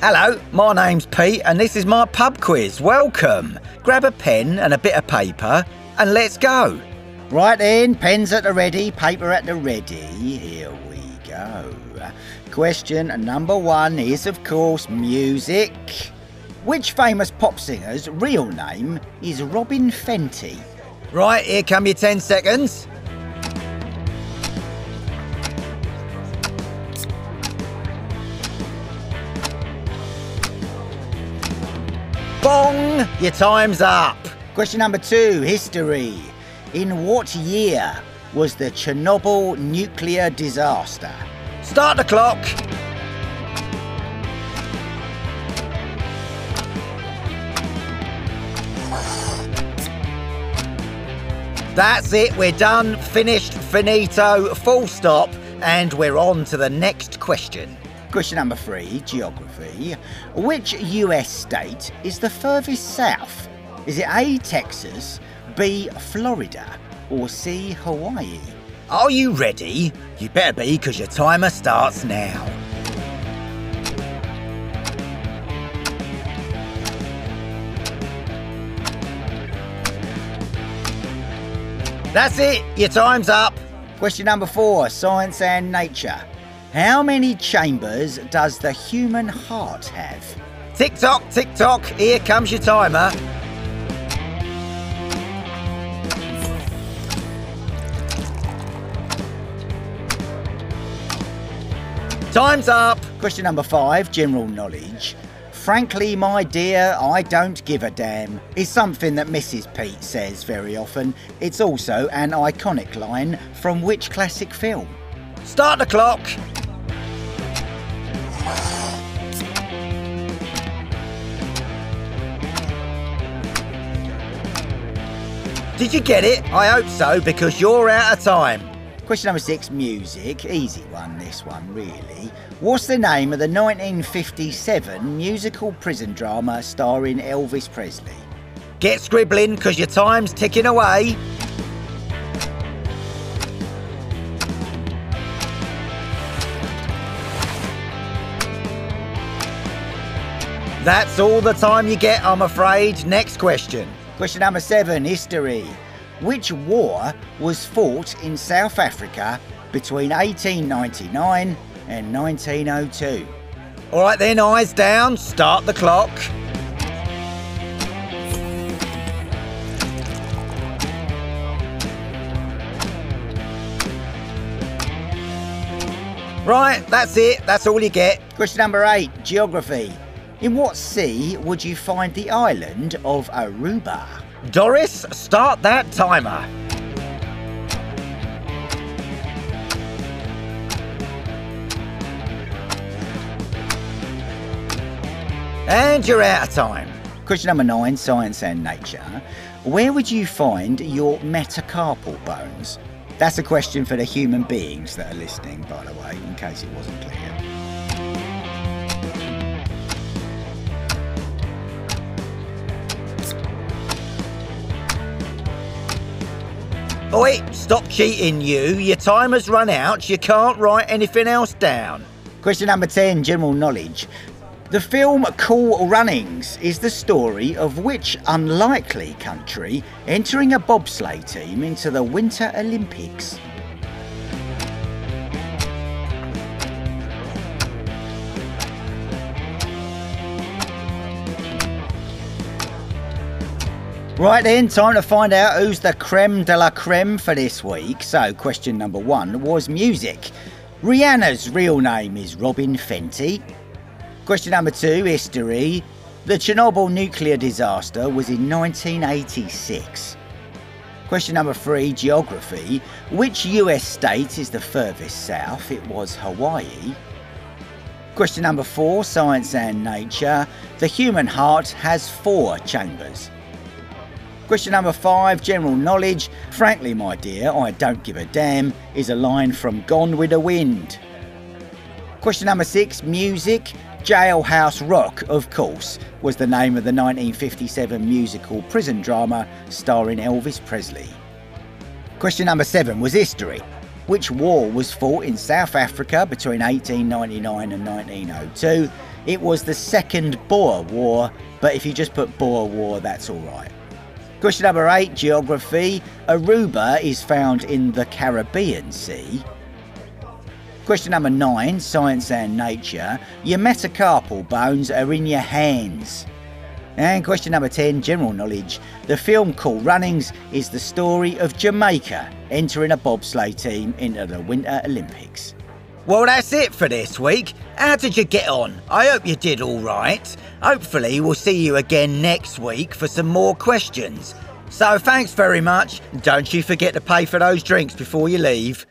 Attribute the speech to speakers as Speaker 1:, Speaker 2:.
Speaker 1: Hello, my name's Pete and this is my pub quiz. Welcome. Grab a pen and a bit of paper and let's go.
Speaker 2: Right then, pens at the ready, paper at the ready. Here we go. Question number one is, of course, music. Which famous pop singer's real name is Robyn Fenty?
Speaker 1: Right, here come your 10 seconds. Bong! Your time's up.
Speaker 2: Question number two, history. In what year was the Chernobyl nuclear disaster?
Speaker 1: Start the clock. That's it, we're done, finished, finito, full stop, and we're on to the next question.
Speaker 2: Question number three, geography. Which US state is the furthest south? Is it A, Texas, B, Florida, or C, Hawaii?
Speaker 1: Are you ready? You better be, because your timer starts now. That's it, your time's up.
Speaker 2: Question number four, science and nature. How many chambers does the human heart have?
Speaker 1: Tick tock, tick tock, here comes your timer. Time's up.
Speaker 2: Question number five, general knowledge. Frankly, my dear, I don't give a damn is something that Mrs. Pete says very often. It's also an iconic line from which classic film?
Speaker 1: Start the clock. Did you get it? I hope so, because you're out of time.
Speaker 2: Question number six, music. Easy one, this one, really. What's the name of the 1957 musical prison drama starring Elvis Presley?
Speaker 1: Get scribbling, because your time's ticking away. That's all the time you get, I'm afraid. Next question.
Speaker 2: Question number seven, history. Which war was fought in South Africa between 1899 and 1902?
Speaker 1: All right then, eyes down, start the clock. Right, that's it, that's all you get.
Speaker 2: Question number eight, geography. In what sea would you find the island of Aruba?
Speaker 1: Doris, start that timer. And you're out of time.
Speaker 2: Question number nine, science and nature. Where would you find your metacarpal bones? That's a question for the human beings that are listening, by the way, in case it wasn't clear.
Speaker 1: Oh, Oi, stop cheating, you. Your time has run out. You can't write anything else down.
Speaker 2: Question number 10, general knowledge. The film Cool Runnings is the story of which unlikely country entering a bobsleigh team into the Winter Olympics? Right then, time to find out who's the creme de la creme for this week. So, question number one was music. Rihanna's real name is Robyn Fenty. Question number two, history. The Chernobyl nuclear disaster was in 1986. Question number three, geography. Which US state is the furthest south? It was Hawaii. Question number four, science and nature. The human heart has four chambers. Question number five, general knowledge. Frankly, my dear, I don't give a damn is a line from Gone with the Wind. Question number six, music. Jailhouse Rock, of course, was the name of the 1957 musical prison drama starring Elvis Presley. Question number seven was history. Which war was fought in South Africa between 1899 and 1902? It was the Second Boer War, but if you just put Boer War, that's alright. Question number eight, geography. Aruba is found in the Caribbean Sea. Question number nine, science and nature. Your metacarpal bones are in your hands. And question number 10, general knowledge. The film Cool Runnings is the story of Jamaica entering a bobsleigh team into the Winter Olympics.
Speaker 1: Well, that's it for this week. How did you get on? I hope you did all right. Hopefully, we'll see you again next week for some more questions. So, thanks very much. Don't you forget to pay for those drinks before you leave.